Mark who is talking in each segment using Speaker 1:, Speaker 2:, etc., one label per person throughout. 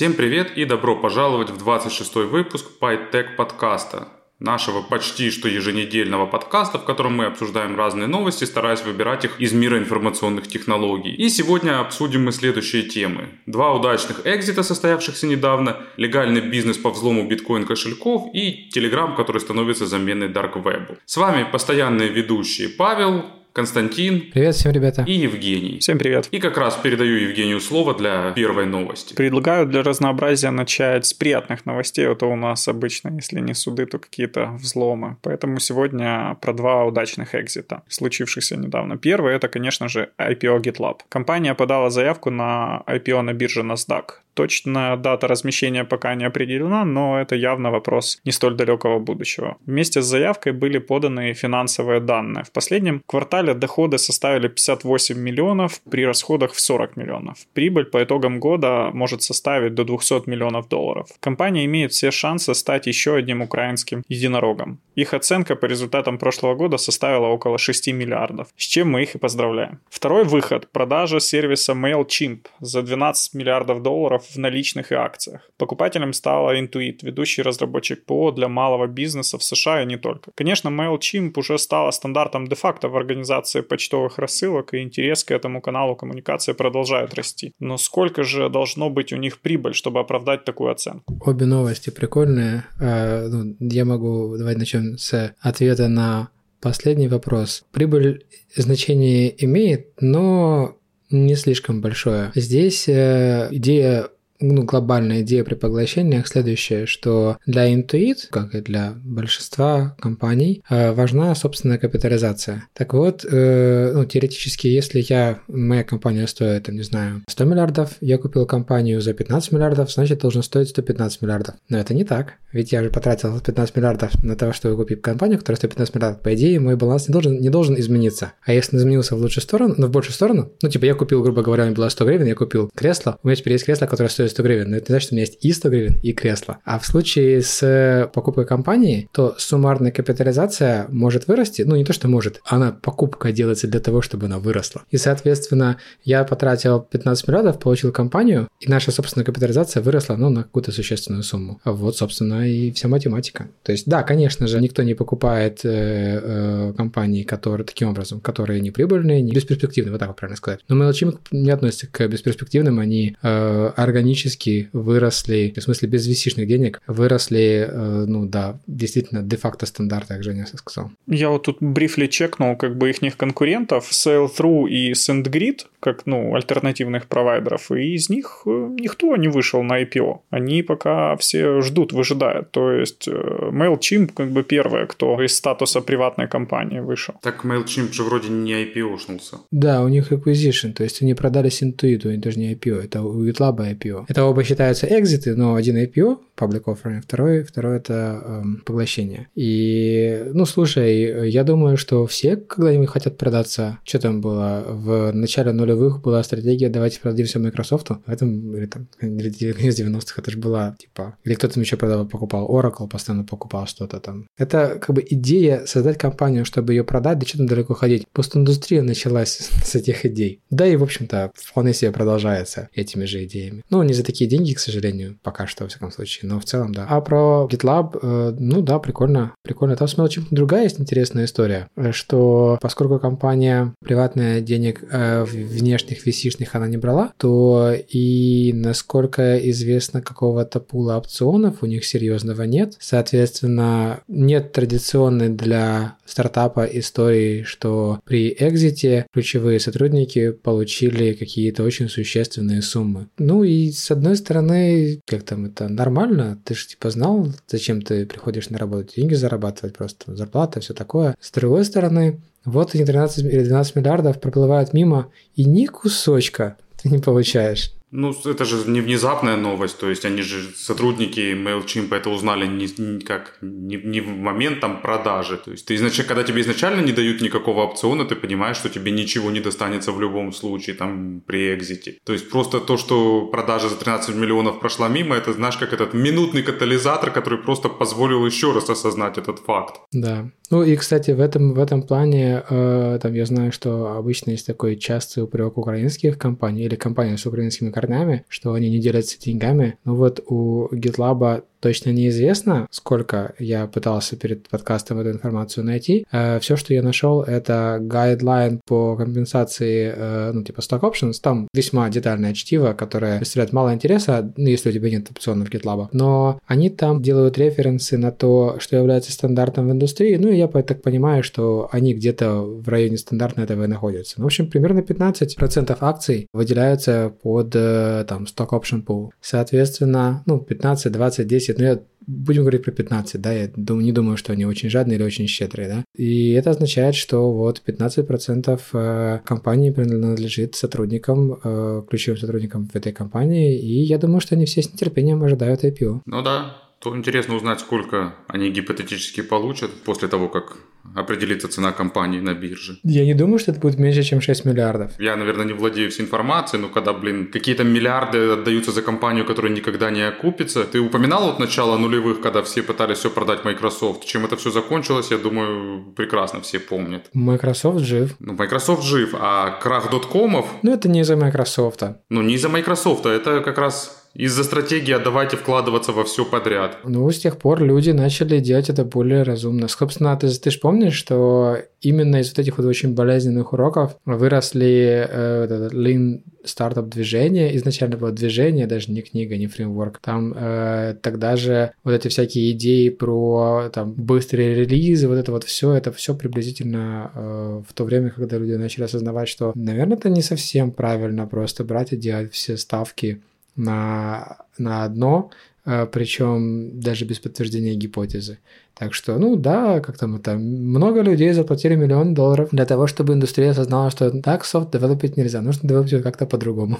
Speaker 1: Всем привет и добро пожаловать в 26-й выпуск PyTech подкаста, нашего почти что еженедельного подкаста, в котором мы обсуждаем разные новости, стараясь выбирать их из мира информационных технологий. И сегодня обсудим мы следующие темы. Два удачных экзита, состоявшихся недавно, легальный бизнес по взлому биткоин-кошельков и Telegram, который становится заменой Dark Web. С вами постоянные ведущие Павел, Константин.
Speaker 2: Привет всем, ребята.
Speaker 1: И Евгений.
Speaker 3: Всем привет.
Speaker 1: И как раз передаю Евгению слово для первой новости.
Speaker 3: Предлагаю для разнообразия начать с приятных новостей. Это у нас обычно, если не суды, то какие-то взломы. Поэтому сегодня про два удачных экзита, случившихся недавно. Первый это, конечно же, IPO GitLab. Компания подала заявку на IPO на бирже NASDAQ. Точная дата размещения пока не определена, но это явно вопрос не столь далекого будущего. Вместе с заявкой были поданы финансовые данные. В последнем квартале доходы составили 58 миллионов при расходах в 40 миллионов. Прибыль по итогам года может составить до 200 миллионов долларов. Компания имеет все шансы стать еще одним украинским единорогом. Их оценка по результатам прошлого года составила около 6 миллиардов, с чем мы их и поздравляем. Второй выход – продажа сервиса MailChimp за 12 миллиардов долларов в наличных и акциях. Покупателем стала Intuit, ведущий разработчик ПО для малого бизнеса в США и не только. Конечно, MailChimp уже стала стандартом де-факто в организации почтовых рассылок, и интерес к этому каналу коммуникации продолжает расти. Но сколько же должно быть у них прибыль, чтобы оправдать такую оценку?
Speaker 2: Обе новости прикольные. А, ну, я могу, давай начнем с ответа на последний вопрос. Прибыль значение имеет, но не слишком большое. Здесь э, идея ну, глобальная идея при поглощениях следующая, что для Intuit, как и для большинства компаний, э, важна собственная капитализация. Так вот, э, ну, теоретически, если я, моя компания стоит, не знаю, 100 миллиардов, я купил компанию за 15 миллиардов, значит, должен стоить 115 миллиардов. Но это не так, ведь я же потратил 15 миллиардов на то, чтобы купить компанию, которая стоит 15 миллиардов. По идее, мой баланс не должен, не должен измениться. А если он изменился в лучшую сторону, ну, в большую сторону, ну, типа, я купил, грубо говоря, у меня было 100 гривен, я купил кресло, у меня теперь есть кресло, которое стоит 100 гривен, но это не значит, что у меня есть и 100 гривен, и кресло. А в случае с покупкой компании, то суммарная капитализация может вырасти, ну не то, что может, она, покупка делается для того, чтобы она выросла. И, соответственно, я потратил 15 миллиардов, получил компанию, и наша собственная капитализация выросла, ну, на какую-то существенную сумму. Вот, собственно, и вся математика. То есть, да, конечно же, никто не покупает э, э, компании, которые таким образом, которые не прибыльные, не бесперспективные, вот так вот правильно сказать. Но MailChimp не относится к бесперспективным, они э, органически выросли, в смысле без vc денег, выросли, э, ну да, действительно, де-факто стандарты, как Женя сказал.
Speaker 3: Я вот тут брифли чекнул как бы их конкурентов, SailThrough и SendGrid, как, ну, альтернативных провайдеров, и из них э, никто не вышел на IPO. Они пока все ждут, выжидают. То есть э, MailChimp как бы первое, кто из статуса приватной компании вышел.
Speaker 1: Так MailChimp же вроде не IPO-шнулся.
Speaker 2: Да, у них acquisition, то есть они продались Intuit, они даже не IPO, это у GitLab IPO. Это оба считаются экзиты, но один IPO, public offering, второй, второй это эм, поглощение. И, ну, слушай, я думаю, что все когда-нибудь хотят продаться. Что там было? В начале нулевых была стратегия «давайте продадимся Microsoft». В этом, или там, или из 90-х это же была, типа, или кто там еще продавал, покупал Oracle, постоянно покупал что-то там. Это как бы идея создать компанию, чтобы ее продать, да что там далеко ходить. Постиндустрия началась с этих идей. Да и, в общем-то, вполне себе продолжается этими же идеями. Ну, не за такие деньги, к сожалению, пока что, во всяком случае, но в целом, да. А про GitLab, э, ну да, прикольно, прикольно. Там с MailChimp другая есть интересная история, что поскольку компания приватная денег э, внешних vc она не брала, то и насколько известно какого-то пула опционов у них серьезного нет. Соответственно, нет традиционной для стартапа истории, что при экзите ключевые сотрудники получили какие-то очень существенные суммы. Ну и с одной стороны, как там это нормально, ты же типа знал, зачем ты приходишь на работу, деньги зарабатывать просто, зарплата, все такое. С другой стороны, вот эти 13 или 12 миллиардов проплывают мимо, и ни кусочка ты не получаешь.
Speaker 1: Ну, это же не внезапная новость, то есть они же, сотрудники MailChimp это узнали не, как, не, не в момент там продажи. То есть ты изначально, когда тебе изначально не дают никакого опциона, ты понимаешь, что тебе ничего не достанется в любом случае там при экзите. То есть просто то, что продажа за 13 миллионов прошла мимо, это, знаешь, как этот минутный катализатор, который просто позволил еще раз осознать этот факт.
Speaker 2: Да. Ну и, кстати, в этом, в этом плане, э, там я знаю, что обычно есть такой частый упрек украинских компаний или компаний с украинскими корнями, что они не делятся деньгами. Ну вот у GitLab точно неизвестно, сколько я пытался перед подкастом эту информацию найти. Э, все, что я нашел, это гайдлайн по компенсации, э, ну, типа stock options. Там весьма детальное чтиво, которое представляет мало интереса, ну, если у тебя нет опционов GitLab. Но они там делают референсы на то, что является стандартом в индустрии. Ну, и я так понимаю, что они где-то в районе стандарта этого и находятся. Ну, в общем, примерно 15% акций выделяются под э, там stock option pool. Соответственно, ну, 15, 20, 10 10, но я будем говорить про 15, да, я думаю, не думаю, что они очень жадные или очень щедрые, да. И это означает, что вот 15% э, компании принадлежит сотрудникам, э, ключевым сотрудникам в этой компании, и я думаю, что они все с нетерпением ожидают IPO.
Speaker 1: Ну да, то интересно узнать, сколько они гипотетически получат после того, как определится цена компании на бирже.
Speaker 2: Я не думаю, что это будет меньше, чем 6 миллиардов.
Speaker 1: Я, наверное, не владею всей информацией, но когда, блин, какие-то миллиарды отдаются за компанию, которая никогда не окупится. Ты упоминал вот начало нулевых, когда все пытались все продать Microsoft. Чем это все закончилось, я думаю, прекрасно все помнят.
Speaker 2: Microsoft жив.
Speaker 1: Ну, Microsoft жив, а крах доткомов...
Speaker 2: Ну, это не из-за Microsoft.
Speaker 1: Ну, не из-за Microsoft, это как раз из-за стратегии «давайте вкладываться во все подряд».
Speaker 2: Ну, с тех пор люди начали делать это более разумно. Собственно, ты, ты же помнишь, что именно из вот этих вот очень болезненных уроков выросли э, вот Lean стартап движение. Изначально было движение, даже не книга, не фреймворк. Там э, тогда же вот эти всякие идеи про там быстрые релизы, вот это вот все, это все приблизительно э, в то время, когда люди начали осознавать, что, наверное, это не совсем правильно просто брать и делать все ставки на, на одно, э, причем даже без подтверждения гипотезы. Так что, ну да, как там это, много людей заплатили миллион долларов для того, чтобы индустрия осознала, что так софт девелопить нельзя, нужно девелопить как-то по-другому.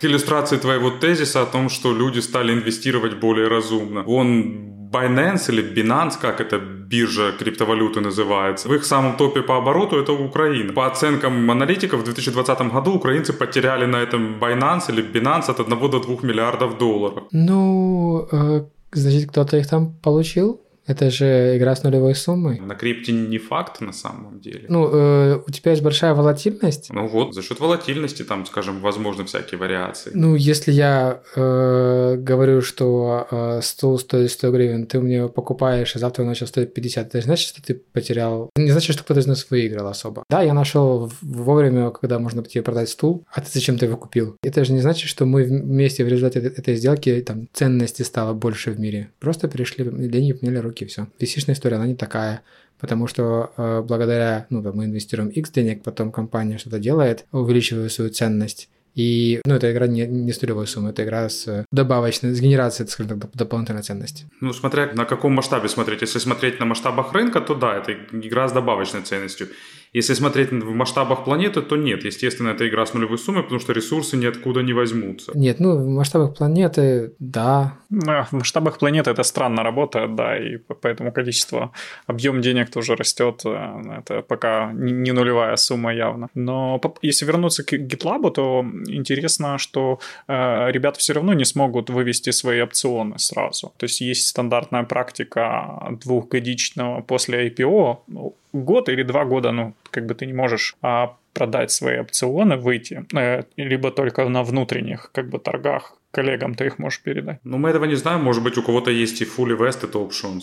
Speaker 1: К иллюстрации твоего тезиса о том, что люди стали инвестировать более разумно. Вон Binance или Binance, как это биржа криптовалюты называется, в их самом топе по обороту это Украина. По оценкам аналитиков, в 2020 году украинцы потеряли на этом Binance или Binance от 1 до 2 миллиардов долларов.
Speaker 2: Ну, э, значит, кто-то их там получил? Это же игра с нулевой суммой.
Speaker 1: На крипте не факт на самом деле.
Speaker 2: Ну, э, у тебя есть большая волатильность.
Speaker 1: Ну вот, за счет волатильности там, скажем, возможны всякие вариации.
Speaker 2: Ну, если я э, говорю, что э, стул стоит 100 гривен, ты мне покупаешь, а завтра он начал стоить 50, это значит, что ты потерял... Не значит, что кто-то из нас выиграл особо. Да, я нашел вовремя, когда можно тебе продать стул, а ты зачем ты его купил? Это же не значит, что мы вместе в результате этой сделки там ценности стало больше в мире. Просто перешли, деньги поменяли руки руки, все. Висишная история, она не такая, потому что э, благодаря, ну, мы инвестируем X денег, потом компания что-то делает, увеличивая свою ценность, и, ну, эта игра не, не с нулевой суммой, это игра с добавочной, с генерацией, скажем так, дополнительной ценности.
Speaker 1: Ну, смотря на каком масштабе смотреть. Если смотреть на масштабах рынка, то да, это игра с добавочной ценностью. Если смотреть в масштабах планеты, то нет. Естественно, это игра с нулевой суммой, потому что ресурсы ниоткуда не возьмутся.
Speaker 2: Нет, ну, в масштабах планеты, да.
Speaker 3: Ну, в масштабах планеты это странно работает, да, и поэтому количество, объем денег тоже растет. Э, это пока не нулевая сумма явно. Но если вернуться к GitLab, то интересно, что э, ребята все равно не смогут вывести свои опционы сразу. То есть есть стандартная практика двухгодичного после IPO, ну, год или два года, ну, как бы ты не можешь а, продать свои опционы, выйти, э, либо только на внутренних, как бы, торгах коллегам ты их можешь передать.
Speaker 1: Ну, мы этого не знаем, может быть, у кого-то есть и fully vested options,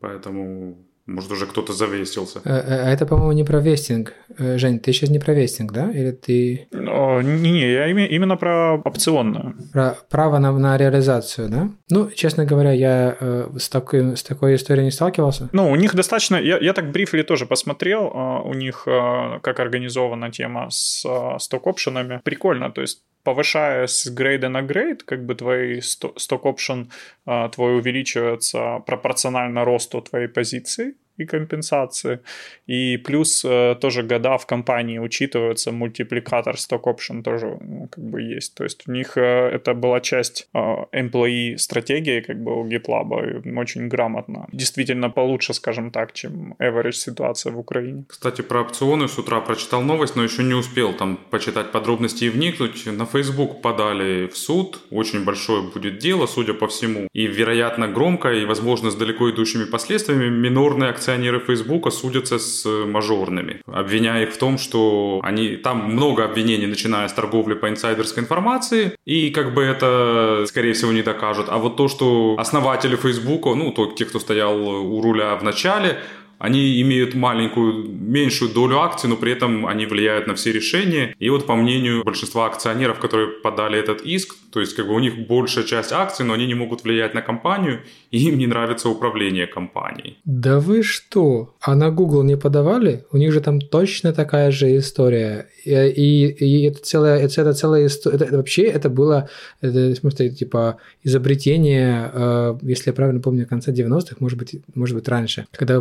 Speaker 1: поэтому может, уже кто-то завесился.
Speaker 2: А, а это, по-моему, не про вестинг. Э, Жень, ты сейчас не про вестинг, да? Или ты...
Speaker 3: Не-не, я именно про опционную.
Speaker 2: Про право на, на реализацию, да? Ну, честно говоря, я э, с, такой, с такой историей не сталкивался.
Speaker 3: Ну, у них достаточно... Я, я так брифли тоже посмотрел. Э, у них э, как организована тема с э, сток-опшенами. Прикольно, то есть повышая с грейда на грейд, как бы твой сток-опшн твой увеличивается пропорционально росту твоей позиции, и компенсации. И плюс э, тоже года в компании учитываются, мультипликатор stock option тоже ну, как бы есть. То есть у них э, это была часть э, employee стратегии как бы у GitLab, очень грамотно. Действительно получше, скажем так, чем average ситуация в Украине.
Speaker 1: Кстати, про опционы с утра прочитал новость, но еще не успел там почитать подробности и вникнуть. На Facebook подали в суд, очень большое будет дело, судя по всему, и, вероятно, громкое, и, возможно, с далеко идущими последствиями минорные акционеры Фейсбука судятся с э, мажорными, обвиняя их в том, что они там много обвинений, начиная с торговли по инсайдерской информации, и как бы это, скорее всего, не докажут. А вот то, что основатели Фейсбука, ну, то, те, кто стоял у руля в начале, они имеют маленькую, меньшую долю акций, но при этом они влияют на все решения. И вот по мнению большинства акционеров, которые подали этот иск, то есть как бы у них большая часть акций, но они не могут влиять на компанию, и им не нравится управление компанией.
Speaker 2: Да вы что? А на Google не подавали? У них же там точно такая же история. И, и, и это целая, это, это целая история. Это, вообще это было, это, в смысле, типа изобретение, э, если я правильно помню, конца 90-х, может быть, может быть раньше, когда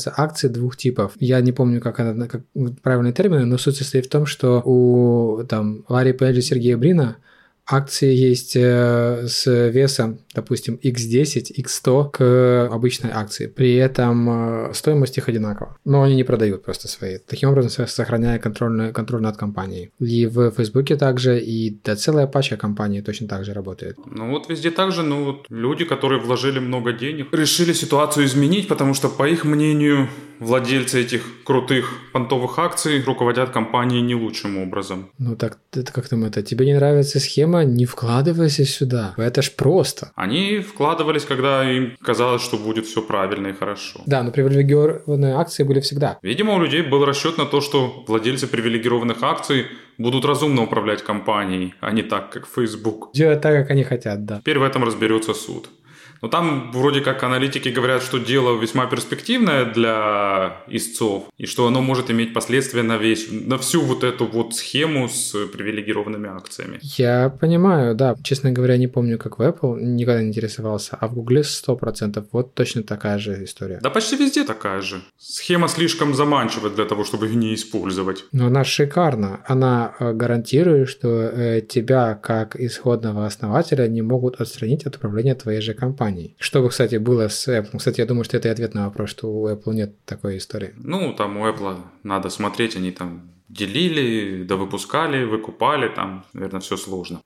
Speaker 2: выпускаются акции двух типов. Я не помню, как, она, как правильные термины, но суть состоит в том, что у там Ларри Пейджа Сергея Брина акции есть э, с весом, допустим, x10, x100 к обычной акции. При этом э, стоимость их одинакова. Но они не продают просто свои. Таким образом, сохраняя контроль, контроль над компанией. И в Фейсбуке также, и да, целая пачка компаний точно так же работает.
Speaker 1: Ну вот везде так же, ну вот люди, которые вложили много денег, решили ситуацию изменить, потому что, по их мнению, владельцы этих крутых понтовых акций руководят компанией не лучшим образом.
Speaker 2: Ну так, это как там это? Тебе не нравится схема? Не вкладывайся сюда. Это ж просто.
Speaker 1: Они вкладывались, когда им казалось, что будет все правильно и хорошо.
Speaker 2: Да, но привилегированные акции были всегда.
Speaker 1: Видимо, у людей был расчет на то, что владельцы привилегированных акций будут разумно управлять компанией, а не так, как Facebook.
Speaker 2: Делать так, как они хотят, да.
Speaker 1: Теперь в этом разберется суд. Но там вроде как аналитики говорят, что дело весьма перспективное для истцов, и что оно может иметь последствия на весь, на всю вот эту вот схему с привилегированными акциями.
Speaker 2: Я понимаю, да. Честно говоря, не помню, как в Apple, никогда не интересовался, а в Google 100%. Вот точно такая же история.
Speaker 1: Да почти везде такая же. Схема слишком заманчива для того, чтобы ее не использовать.
Speaker 2: Но она шикарна. Она э, гарантирует, что э, тебя, как исходного основателя, не могут отстранить от управления твоей же компанией компаний. Что, кстати, было с Apple? Кстати, я думаю, что это и ответ на вопрос, что у Apple нет такой истории.
Speaker 1: Ну, там у Apple надо смотреть, они там делили, да выпускали, выкупали, там, наверное, все сложно.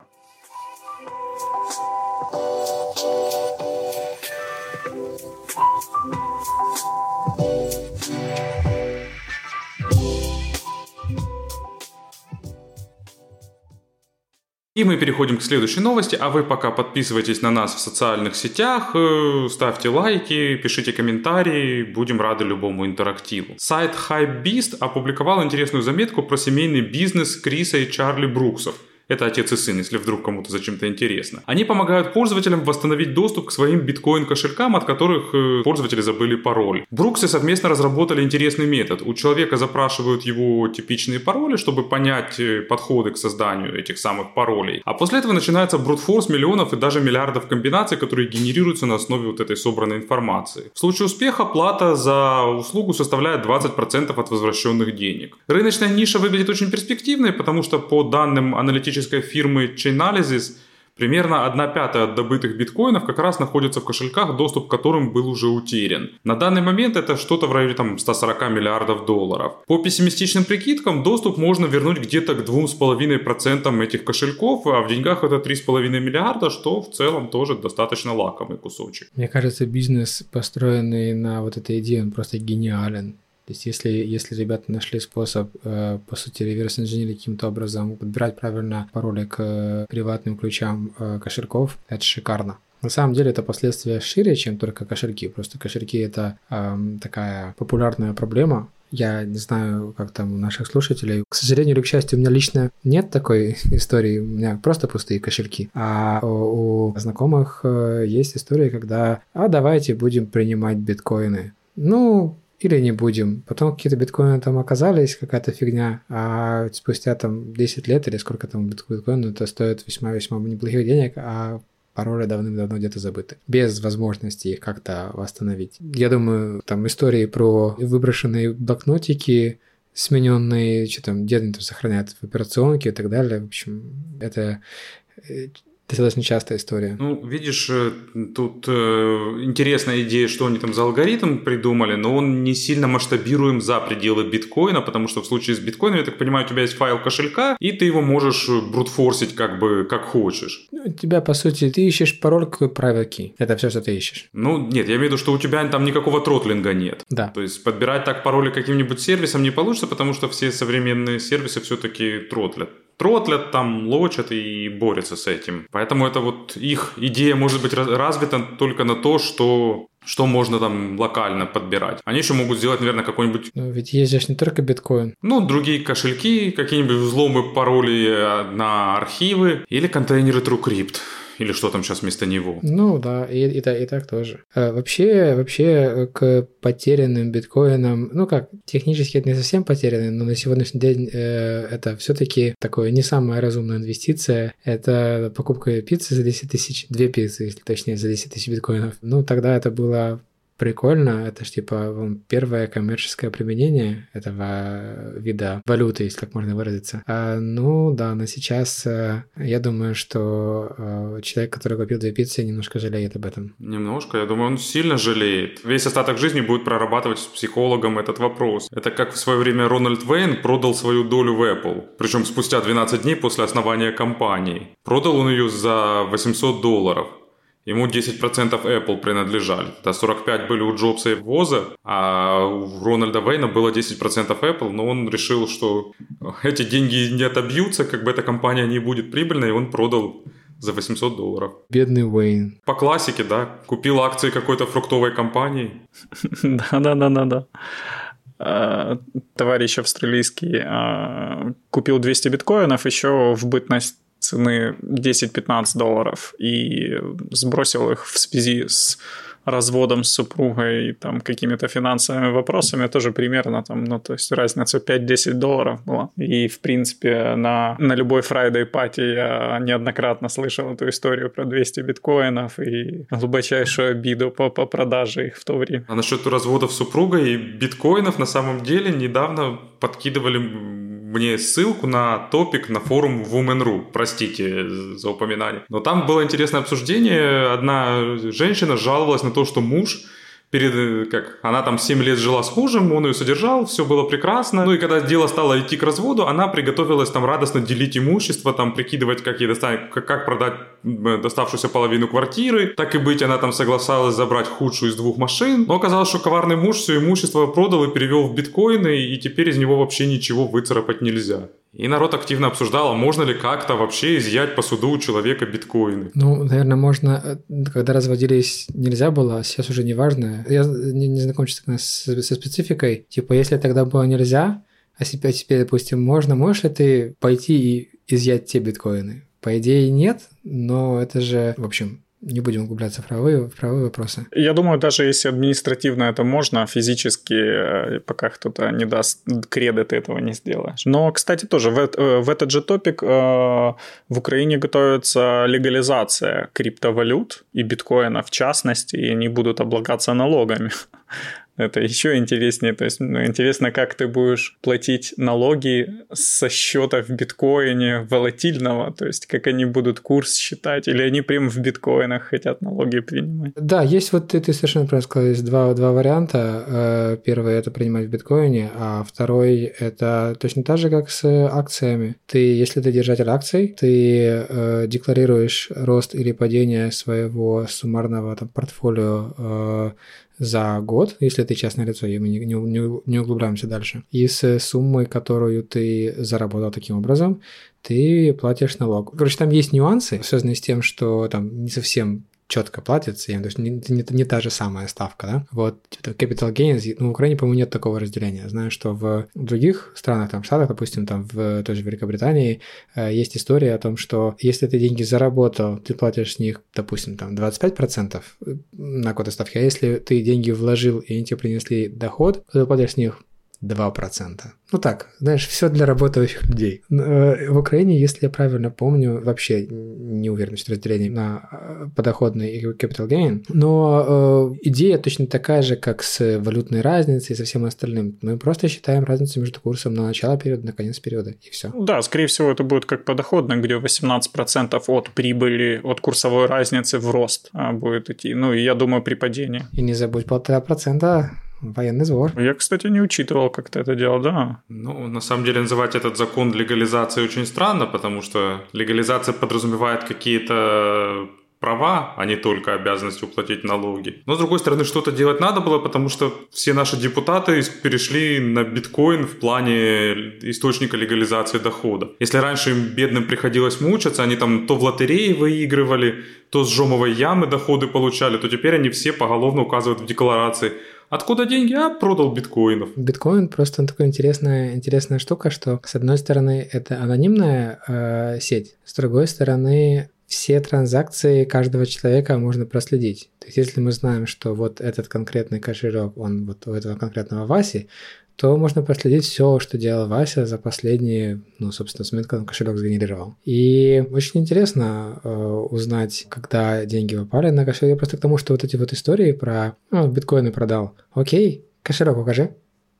Speaker 1: И мы переходим к следующей новости, а вы пока подписывайтесь на нас в социальных сетях, э, ставьте лайки, пишите комментарии, будем рады любому интерактиву. Сайт Hypebeast опубликовал интересную заметку про семейный бизнес Криса и Чарли Бруксов – это отец и сын, если вдруг кому-то зачем-то интересно. Они помогают пользователям восстановить доступ к своим биткоин-кошелькам, от которых э, пользователи забыли пароль. Бруксы совместно разработали интересный метод. У человека запрашивают его типичные пароли, чтобы понять э, подходы к созданию этих самых паролей. А после этого начинается брутфорс миллионов и даже миллиардов комбинаций, которые генерируются на основе вот этой собранной информации. В случае успеха плата за услугу составляет 20% от возвращенных денег. Рыночная ниша выглядит очень перспективной, потому что по данным аналитических аналитической фирмы Chainalysis примерно 1 пятая от добытых биткоинов как раз находится в кошельках, доступ к которым был уже утерян. На данный момент это что-то в районе там, 140 миллиардов долларов. По пессимистичным прикидкам, доступ можно вернуть где-то к 2,5% этих кошельков, а в деньгах это 3,5 миллиарда, что в целом тоже достаточно лакомый кусочек.
Speaker 2: Мне кажется, бизнес, построенный на вот этой идее, он просто гениален. То есть если, если ребята нашли способ, э, по сути, реверс инженерить каким-то образом, подбирать правильно пароли к э, приватным ключам э, кошельков, это шикарно. На самом деле это последствия шире, чем только кошельки. Просто кошельки это э, такая популярная проблема. Я не знаю, как там у наших слушателей. К сожалению или к счастью, у меня лично нет такой истории. У меня просто пустые кошельки. А у, у знакомых э, есть история, когда «а давайте будем принимать биткоины». Ну, или не будем. Потом какие-то биткоины там оказались, какая-то фигня, а спустя там 10 лет или сколько там биткоин, это стоит весьма-весьма неплохих денег, а пароли давным-давно где-то забыты, без возможности их как-то восстановить. Я думаю, там истории про выброшенные блокнотики, смененные, что там, где они там сохраняют в операционке и так далее. В общем, это э, достаточно частая история.
Speaker 1: Ну, видишь, э, тут э, интересная идея, что они там за алгоритм придумали, но он не сильно масштабируем за пределы биткоина, потому что в случае с биткоином, я так понимаю, у тебя есть файл кошелька, и ты его можешь э, брутфорсить как бы как хочешь.
Speaker 2: Ну, у тебя, по сути, ты ищешь пароль к private key. Это все, что ты ищешь.
Speaker 1: Ну, нет, я имею в виду, что у тебя там никакого тротлинга нет.
Speaker 2: Да.
Speaker 1: То есть подбирать так пароли каким-нибудь сервисом не получится, потому что все современные сервисы все-таки тротлят тротлят там, лочат и борются с этим. Поэтому это вот их идея может быть развита только на то, что что можно там локально подбирать. Они еще могут сделать, наверное, какой-нибудь...
Speaker 2: Но ведь есть же не только биткоин.
Speaker 1: Ну, другие кошельки, какие-нибудь взломы паролей на архивы или контейнеры TrueCrypt или что там сейчас вместо него.
Speaker 2: Ну да, и, и, и, так тоже. А, вообще, вообще к потерянным биткоинам, ну как, технически это не совсем потерянный, но на сегодняшний день э, это все-таки такое не самая разумная инвестиция. Это покупка пиццы за 10 тысяч, две пиццы, если точнее, за 10 тысяч биткоинов. Ну тогда это было прикольно. Это же типа первое коммерческое применение этого вида валюты, если так можно выразиться. А, ну да, но сейчас э, я думаю, что э, человек, который купил две пиццы, немножко жалеет об этом.
Speaker 1: Немножко, я думаю, он сильно жалеет. Весь остаток жизни будет прорабатывать с психологом этот вопрос. Это как в свое время Рональд Вейн продал свою долю в Apple. Причем спустя 12 дней после основания компании. Продал он ее за 800 долларов. Ему 10% Apple принадлежали. Да, 45 были у Джобса и Воза, а у Рональда Вейна было 10% Apple, но он решил, что эти деньги не отобьются, как бы эта компания не будет прибыльной, и он продал за 800 долларов.
Speaker 2: Бедный Уэйн.
Speaker 1: По классике, да. Купил акции какой-то фруктовой компании.
Speaker 3: Да-да-да-да-да. А, товарищ австралийский а, купил 200 биткоинов еще в бытность цены 10-15 долларов и сбросил их в связи с разводом с супругой и там какими-то финансовыми вопросами тоже примерно там, ну, то есть разница 5-10 долларов была. И, в принципе, на, на любой Friday пати я неоднократно слышал эту историю про 200 биткоинов и глубочайшую обиду по, по продаже их в то время.
Speaker 1: А насчет разводов супругой и биткоинов на самом деле недавно подкидывали мне ссылку на топик на форум Women.ru. Простите за упоминание. Но там было интересное обсуждение. Одна женщина жаловалась на то, что муж перед, как, она там 7 лет жила с мужем, он ее содержал, все было прекрасно. Ну и когда дело стало идти к разводу, она приготовилась там радостно делить имущество, там прикидывать, как ей достанет, как, как продать доставшуюся половину квартиры. Так и быть, она там согласалась забрать худшую из двух машин. Но оказалось, что коварный муж все имущество продал и перевел в биткоины, и теперь из него вообще ничего выцарапать нельзя. И народ активно обсуждал, а можно ли как-то вообще изъять по суду у человека биткоины.
Speaker 2: Ну, наверное, можно, э, когда разводились, нельзя было, а сейчас уже не важно. Я не, не знаком честно, со, со спецификой. Типа, если тогда было нельзя, а теперь, теперь, допустим, можно, можешь ли ты пойти и изъять те биткоины? По идее, нет, но это же, в общем, не будем углубляться в правовые, в правовые вопросы.
Speaker 3: Я думаю, даже если административно это можно, физически э, пока кто-то не даст кредит, ты этого не сделаешь. Но, кстати, тоже в, э, в этот же топик э, в Украине готовится легализация криптовалют и биткоина в частности, и они будут облагаться налогами. Это еще интереснее. То есть, ну, интересно, как ты будешь платить налоги со счета в биткоине волатильного, то есть, как они будут курс считать, или они прям в биткоинах хотят налоги принимать.
Speaker 2: Да, есть вот ты, ты совершенно правильно сказал, есть два, два варианта. Э, первый это принимать в биткоине, а второй это точно так же, как с акциями. Ты, если ты держатель акций, ты э, декларируешь рост или падение своего суммарного там, портфолио э, за год, если ты частное лицо, и мы не, не, не углубляемся дальше, и с суммой, которую ты заработал таким образом, ты платишь налог. Короче, там есть нюансы, связанные с тем, что там не совсем четко платится, то есть не, не, не та же самая ставка, да. Вот, capital gains, ну, в Украине, по-моему, нет такого разделения. Знаю, что в других странах, там, штатах, допустим, там, в той же Великобритании, э, есть история о том, что если ты деньги заработал, ты платишь с них, допустим, там, 25% на какой-то ставке, а если ты деньги вложил, и они тебе принесли доход, то ты платишь с них 2%. Ну так, знаешь, все для работающих людей. Э, в Украине, если я правильно помню, вообще не уверен в разделении на э, подоходный и capital gain, но э, идея точно такая же, как с валютной разницей и со всем остальным. Мы просто считаем разницу между курсом на начало периода, на конец периода, и все.
Speaker 3: Да, скорее всего, это будет как подоходный, где 18% от прибыли, от курсовой разницы в рост а, будет идти. Ну, и я думаю, при падении.
Speaker 2: И не забудь полтора процента военный сбор.
Speaker 3: Я, кстати, не учитывал, как ты это делал, да.
Speaker 1: Ну, на самом деле, называть этот закон легализацией очень странно, потому что легализация подразумевает какие-то права, а не только обязанность уплатить налоги. Но, с другой стороны, что-то делать надо было, потому что все наши депутаты перешли на биткоин в плане источника легализации дохода. Если раньше им, бедным, приходилось мучаться, они там то в лотерее выигрывали, то с жомовой ямы доходы получали, то теперь они все поголовно указывают в декларации Откуда деньги? А, продал биткоинов.
Speaker 2: Биткоин просто такая интересная, интересная штука, что с одной стороны это анонимная э, сеть, с другой стороны все транзакции каждого человека можно проследить. То есть если мы знаем, что вот этот конкретный кошелек, он вот у этого конкретного Васи, то можно проследить все, что делал Вася за последние, ну, собственно, с момента, когда он кошелек сгенерировал. И очень интересно э, узнать, когда деньги попали на кошелек. Я просто к тому, что вот эти вот истории про ну, биткоины продал. Окей, кошелек укажи.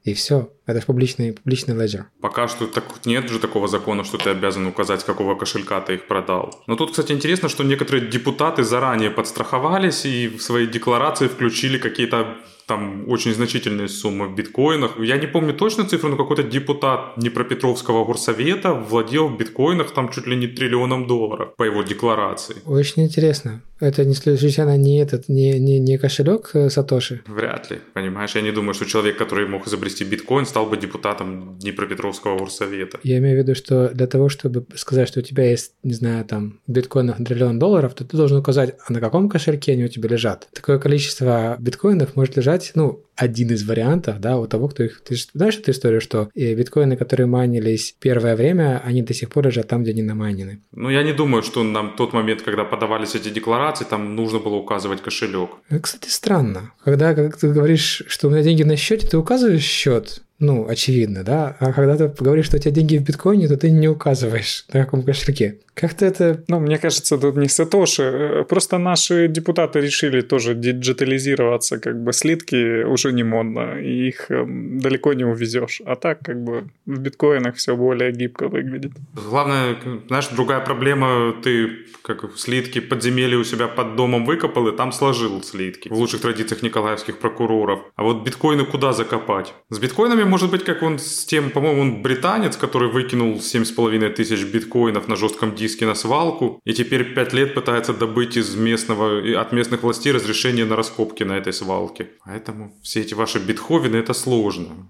Speaker 2: И все. Это же публичный, публичный леджер.
Speaker 1: Пока что так, нет же такого закона, что ты обязан указать, какого кошелька ты их продал. Но тут, кстати, интересно, что некоторые депутаты заранее подстраховались и в свои декларации включили какие-то там очень значительные суммы в биткоинах. Я не помню точно цифру, но какой-то депутат Днепропетровского горсовета владел в биткоинах там чуть ли не триллионом долларов по его декларации.
Speaker 2: Очень интересно. Это не случайно не этот, не, не, не кошелек э, Сатоши?
Speaker 1: Вряд ли, понимаешь? Я не думаю, что человек, который мог изобрести биткоин, стал бы депутатом Днепропетровского горсовета.
Speaker 2: Я имею в виду, что для того, чтобы сказать, что у тебя есть, не знаю, там, биткоинов триллион долларов, то ты должен указать, а на каком кошельке они у тебя лежат. Такое количество биткоинов может лежать, ну, один из вариантов, да, у того, кто их... Ты же знаешь эту историю, что э, биткоины, которые майнились первое время, они до сих пор лежат там, где они намайнены?
Speaker 1: Ну, я не думаю, что нам тот момент, когда подавались эти декларации, там нужно было указывать кошелек.
Speaker 2: Кстати, странно. Когда как ты говоришь, что у меня деньги на счете, ты указываешь счет, ну, очевидно, да? А когда ты говоришь, что у тебя деньги в биткоине, то ты не указываешь, на каком кошельке. Как-то это...
Speaker 3: Ну, мне кажется, тут не Сатоши. Э, просто наши депутаты решили тоже диджитализироваться. Как бы слитки уже не модно, и их эм, далеко не увезешь. А так, как бы, в биткоинах все более гибко выглядит.
Speaker 1: Главное, знаешь, другая проблема, ты как слитки подземелья у себя под домом выкопал, и там сложил слитки. В лучших традициях николаевских прокуроров. А вот биткоины куда закопать? С биткоинами может быть, как он с тем, по-моему, он британец, который выкинул 7,5 тысяч биткоинов на жестком диске на свалку, и теперь 5 лет пытается добыть из местного, от местных властей разрешение на раскопки на этой свалке. Поэтому все эти ваши битховины это сложно.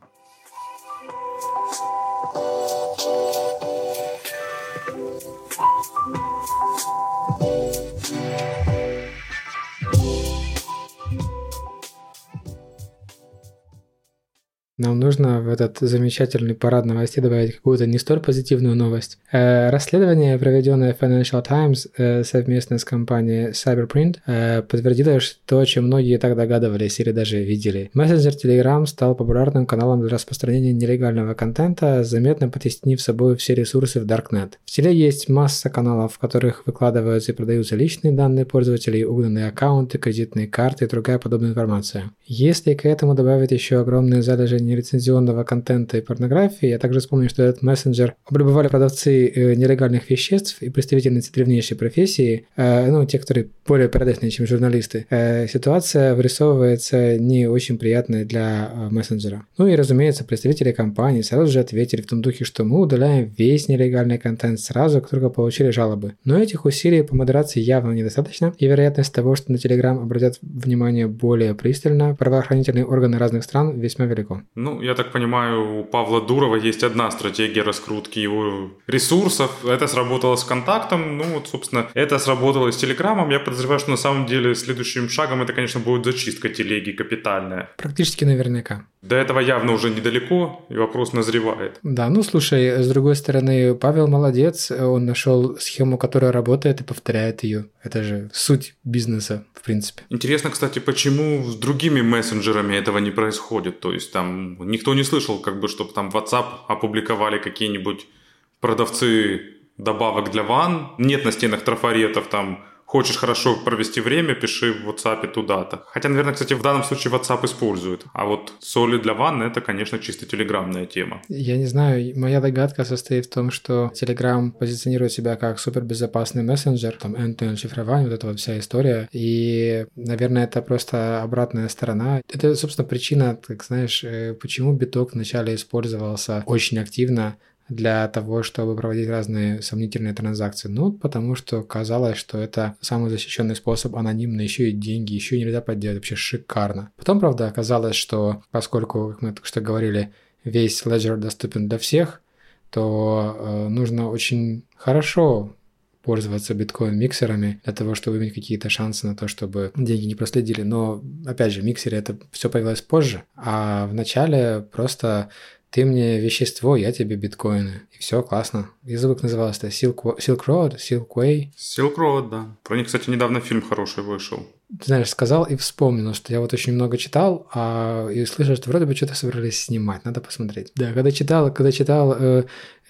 Speaker 2: Нам нужно в этот замечательный парад новостей добавить какую-то не столь позитивную новость. Э, расследование, проведенное Financial Times э, совместно с компанией Cyberprint, э, подтвердило то, о чем многие так догадывались или даже видели. Мессенджер Telegram стал популярным каналом для распространения нелегального контента, заметно потеснив собой все ресурсы в Darknet. В теле есть масса каналов, в которых выкладываются и продаются личные данные пользователей, угнанные аккаунты, кредитные карты и другая подобная информация. Если к этому добавить еще огромные залежи нерецензионного контента и порнографии. Я также вспомню, что этот мессенджер облюбовали продавцы э, нелегальных веществ и представительницы древнейшей профессии, э, ну, те, которые более порядочные, чем журналисты. Э, ситуация вырисовывается не очень приятной для мессенджера. Ну и, разумеется, представители компании сразу же ответили в том духе, что мы удаляем весь нелегальный контент сразу, как только получили жалобы. Но этих усилий по модерации явно недостаточно, и вероятность того, что на Telegram обратят внимание более пристально правоохранительные органы разных стран весьма велико.
Speaker 1: Ну, я так понимаю, у Павла Дурова есть одна стратегия раскрутки его ресурсов. Это сработало с контактом, ну вот, собственно, это сработало с Телеграмом. Я подозреваю, что на самом деле следующим шагом это, конечно, будет зачистка телеги капитальная.
Speaker 2: Практически наверняка.
Speaker 1: До этого явно уже недалеко, и вопрос назревает.
Speaker 2: Да, ну слушай, с другой стороны, Павел молодец, он нашел схему, которая работает и повторяет ее. Это же суть бизнеса, в принципе.
Speaker 1: Интересно, кстати, почему с другими мессенджерами этого не происходит? То есть там никто не слышал, как бы, чтобы там WhatsApp опубликовали какие-нибудь продавцы добавок для ван, нет на стенах трафаретов там Хочешь хорошо провести время, пиши в WhatsApp туда-то. Хотя, наверное, кстати, в данном случае WhatsApp используют. А вот соли для ванны это, конечно, чисто телеграмная тема.
Speaker 2: Я не знаю, моя догадка состоит в том, что Telegram позиционирует себя как супербезопасный мессенджер, там end-to-end шифрование, вот эта вот вся история. И, наверное, это просто обратная сторона. Это, собственно, причина, как знаешь, э, почему биток вначале использовался очень активно для того, чтобы проводить разные сомнительные транзакции? Ну, потому что казалось, что это самый защищенный способ анонимно, еще и деньги, еще нельзя подделать, вообще шикарно. Потом, правда, оказалось, что поскольку, как мы только что говорили, весь Ledger доступен для всех, то э, нужно очень хорошо пользоваться биткоин-миксерами для того, чтобы иметь какие-то шансы на то, чтобы деньги не проследили. Но, опять же, в миксере это все появилось позже, а в начале просто ты мне вещество, я тебе биткоины. И все, классно. Язык назывался Silk, Silk Road, Silk Way.
Speaker 1: Silk Road, да. Про них, кстати, недавно фильм хороший вышел.
Speaker 2: Ты знаешь, сказал и вспомнил, что я вот очень много читал, а и слышал, что вроде бы что-то собирались снимать, надо посмотреть. Да, когда читал, когда читал, э,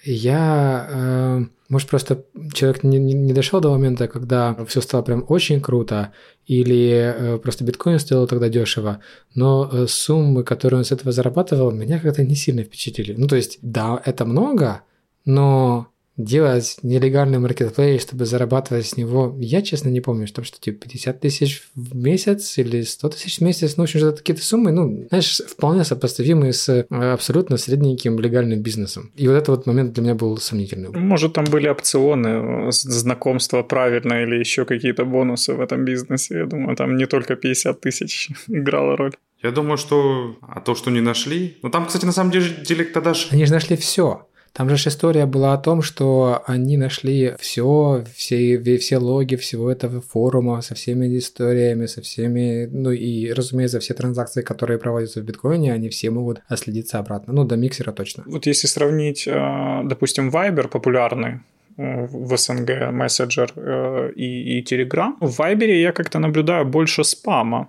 Speaker 2: я, э, может, просто человек не, не, дошел до момента, когда все стало прям очень круто, или э, просто биткоин стоил тогда дешево, но э, суммы, которые он с этого зарабатывал, меня как-то не сильно впечатлили. Ну, то есть, да, это много, но делать нелегальный маркетплейс, чтобы зарабатывать с него, я честно не помню, что что типа 50 тысяч в месяц или 100 тысяч в месяц, ну, в общем, это какие-то суммы, ну, знаешь, вполне сопоставимые с э, абсолютно средненьким легальным бизнесом. И вот этот вот момент для меня был сомнительным.
Speaker 3: Может, там были опционы, знакомства правильно или еще какие-то бонусы в этом бизнесе. Я думаю, там не только 50 тысяч играла роль.
Speaker 1: Я думаю, что... А то, что не нашли... Ну, там, кстати, на самом деле, тогда же...
Speaker 2: Они же нашли все. Там же история была о том, что они нашли все, все, все логи всего этого форума со всеми историями, со всеми, ну и, разумеется, все транзакции, которые проводятся в биткоине, они все могут отследиться обратно. Ну, до миксера точно.
Speaker 3: Вот если сравнить, э, допустим, Viber популярный, э, в СНГ мессенджер э, и, и Telegram. В Viber я как-то наблюдаю больше спама.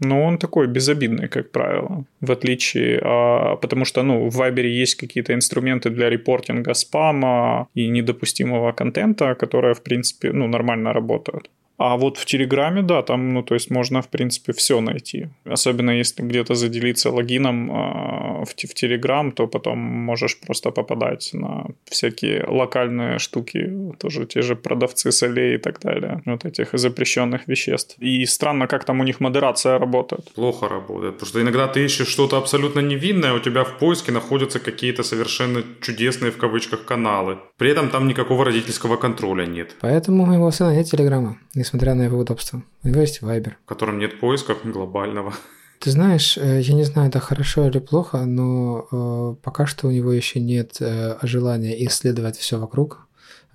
Speaker 3: Но он такой безобидный, как правило, в отличие, а, потому что, ну, в Viber есть какие-то инструменты для репортинга спама и недопустимого контента, которые, в принципе, ну, нормально работают. А вот в Телеграме, да, там, ну, то есть можно, в принципе, все найти. Особенно если где-то заделиться логином э, в, в Телеграм, то потом можешь просто попадать на всякие локальные штуки, тоже те же продавцы солей и так далее, вот этих запрещенных веществ. И странно, как там у них модерация работает.
Speaker 1: Плохо работает, потому что иногда ты ищешь что-то абсолютно невинное, у тебя в поиске находятся какие-то совершенно чудесные, в кавычках, каналы. При этом там никакого родительского контроля нет.
Speaker 2: Поэтому моего сына нет Телеграма несмотря на его удобство. У него есть Viber.
Speaker 1: В котором нет поиска глобального.
Speaker 2: Ты знаешь, э, я не знаю, это хорошо или плохо, но э, пока что у него еще нет э, желания исследовать все вокруг,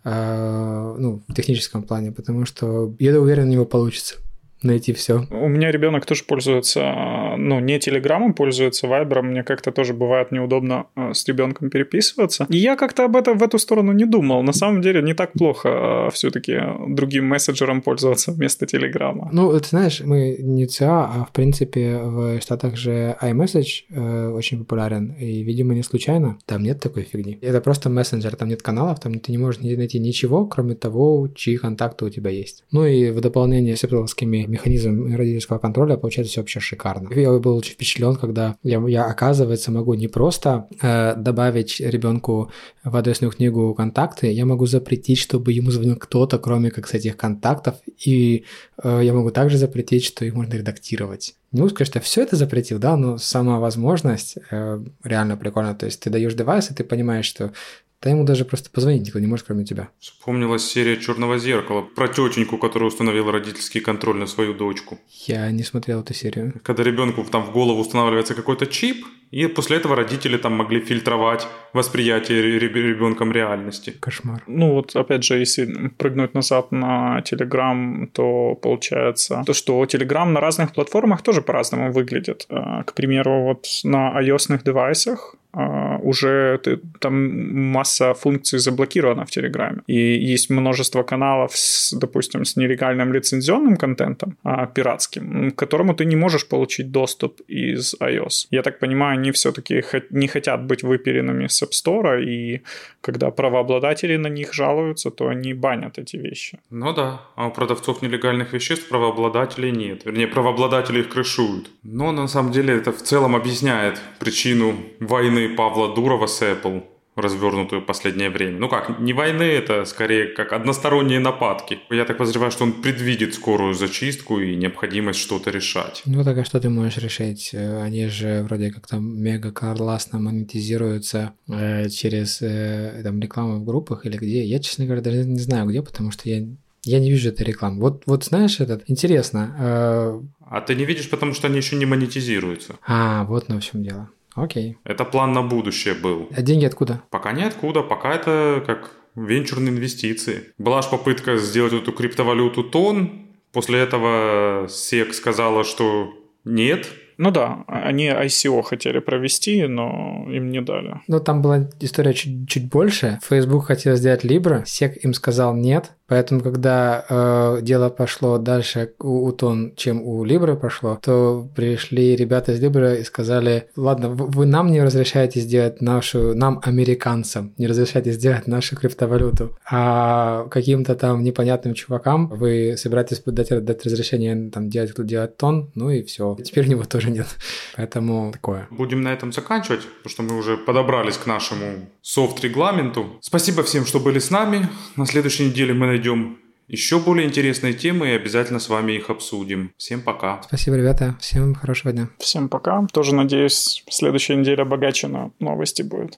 Speaker 2: ну, в техническом плане, потому что я уверен, у него получится найти все.
Speaker 3: У меня ребенок тоже пользуется, ну, не телеграммом, пользуется вайбером. Мне как-то тоже бывает неудобно э, с ребенком переписываться. И я как-то об этом в эту сторону не думал. На самом деле не так плохо э, все-таки другим мессенджером пользоваться вместо телеграмма.
Speaker 2: Ну, ты знаешь, мы не ЦА, а в принципе в Штатах же iMessage э, очень популярен. И, видимо, не случайно. Там нет такой фигни. Это просто мессенджер, там нет каналов, там ты не можешь найти ничего, кроме того, чьи контакты у тебя есть. Ну и в дополнение с Apple механизм родительского контроля получается все вообще шикарно. Я был очень впечатлен, когда я, я оказывается, могу не просто э, добавить ребенку в адресную книгу контакты, я могу запретить, чтобы ему звонил кто-то, кроме как с этих контактов, и э, я могу также запретить, что их можно редактировать. Не могу сказать, что все это запретил, да, но сама возможность э, реально прикольно. То есть ты даешь девайс, и ты понимаешь, что Да ему даже просто позвонить никто не может, кроме тебя.
Speaker 1: Вспомнилась серия «Черного зеркала» про тетеньку, которая установила родительский контроль на свою дочку.
Speaker 2: Я не смотрел эту серию.
Speaker 1: Когда ребенку там в голову устанавливается какой-то чип, и после этого родители там могли фильтровать восприятие ребенком реальности.
Speaker 2: Кошмар.
Speaker 3: Ну вот, опять же, если прыгнуть назад на Telegram, то получается то, что Telegram на разных платформах тоже по-разному выглядит. А, к примеру, вот на iOS девайсах уже ты, там масса функций заблокирована в Телеграме. И есть множество каналов, с, допустим, с нелегальным лицензионным контентом, а, пиратским, к которому ты не можешь получить доступ из iOS. Я так понимаю, они все-таки не хотят быть выперенными с App Store, и когда правообладатели на них жалуются, то они банят эти вещи.
Speaker 1: Ну да, а у продавцов нелегальных веществ правообладателей нет. Вернее, правообладатели их крышуют. Но на самом деле это в целом объясняет причину войны войны Павла Дурова с Apple, развернутую в последнее время. Ну как, не войны, это скорее как односторонние нападки. Я так подозреваю, что он предвидит скорую зачистку и необходимость что-то решать.
Speaker 2: Ну так а что ты можешь решить? Э, они же вроде как там мега классно монетизируются э, через э, там рекламу в группах или где. Я, честно говоря, даже не знаю где, потому что я я не вижу этой рекламы. Вот, вот знаешь, этот интересно. Э...
Speaker 1: А ты не видишь, потому что они еще не монетизируются.
Speaker 2: А, вот на чем дело. Окей.
Speaker 1: Это план на будущее был.
Speaker 2: А деньги откуда?
Speaker 1: Пока ниоткуда, пока это как венчурные инвестиции. Была же попытка сделать эту криптовалюту тон. После этого SEC сказала, что нет,
Speaker 3: ну да, они ICO хотели провести, но им не дали.
Speaker 2: Ну там была история чуть, чуть больше. Facebook хотел сделать Libra, SEC им сказал нет, Поэтому, когда э, дело пошло дальше у, Тон, чем у Libra пошло, то пришли ребята из Libra и сказали, ладно, вы нам не разрешаете сделать нашу, нам, американцам, не разрешаете сделать нашу криптовалюту, а каким-то там непонятным чувакам вы собираетесь дать, дать разрешение там делать, делать Тон, ну и все. Теперь у него тоже нет. Поэтому такое.
Speaker 1: Будем на этом заканчивать, потому что мы уже подобрались к нашему софт-регламенту. Спасибо всем, что были с нами. На следующей неделе мы найдем еще более интересные темы и обязательно с вами их обсудим. Всем пока.
Speaker 2: Спасибо, ребята. Всем хорошего дня.
Speaker 3: Всем пока. Тоже надеюсь, следующая неделя богаче на новости будет.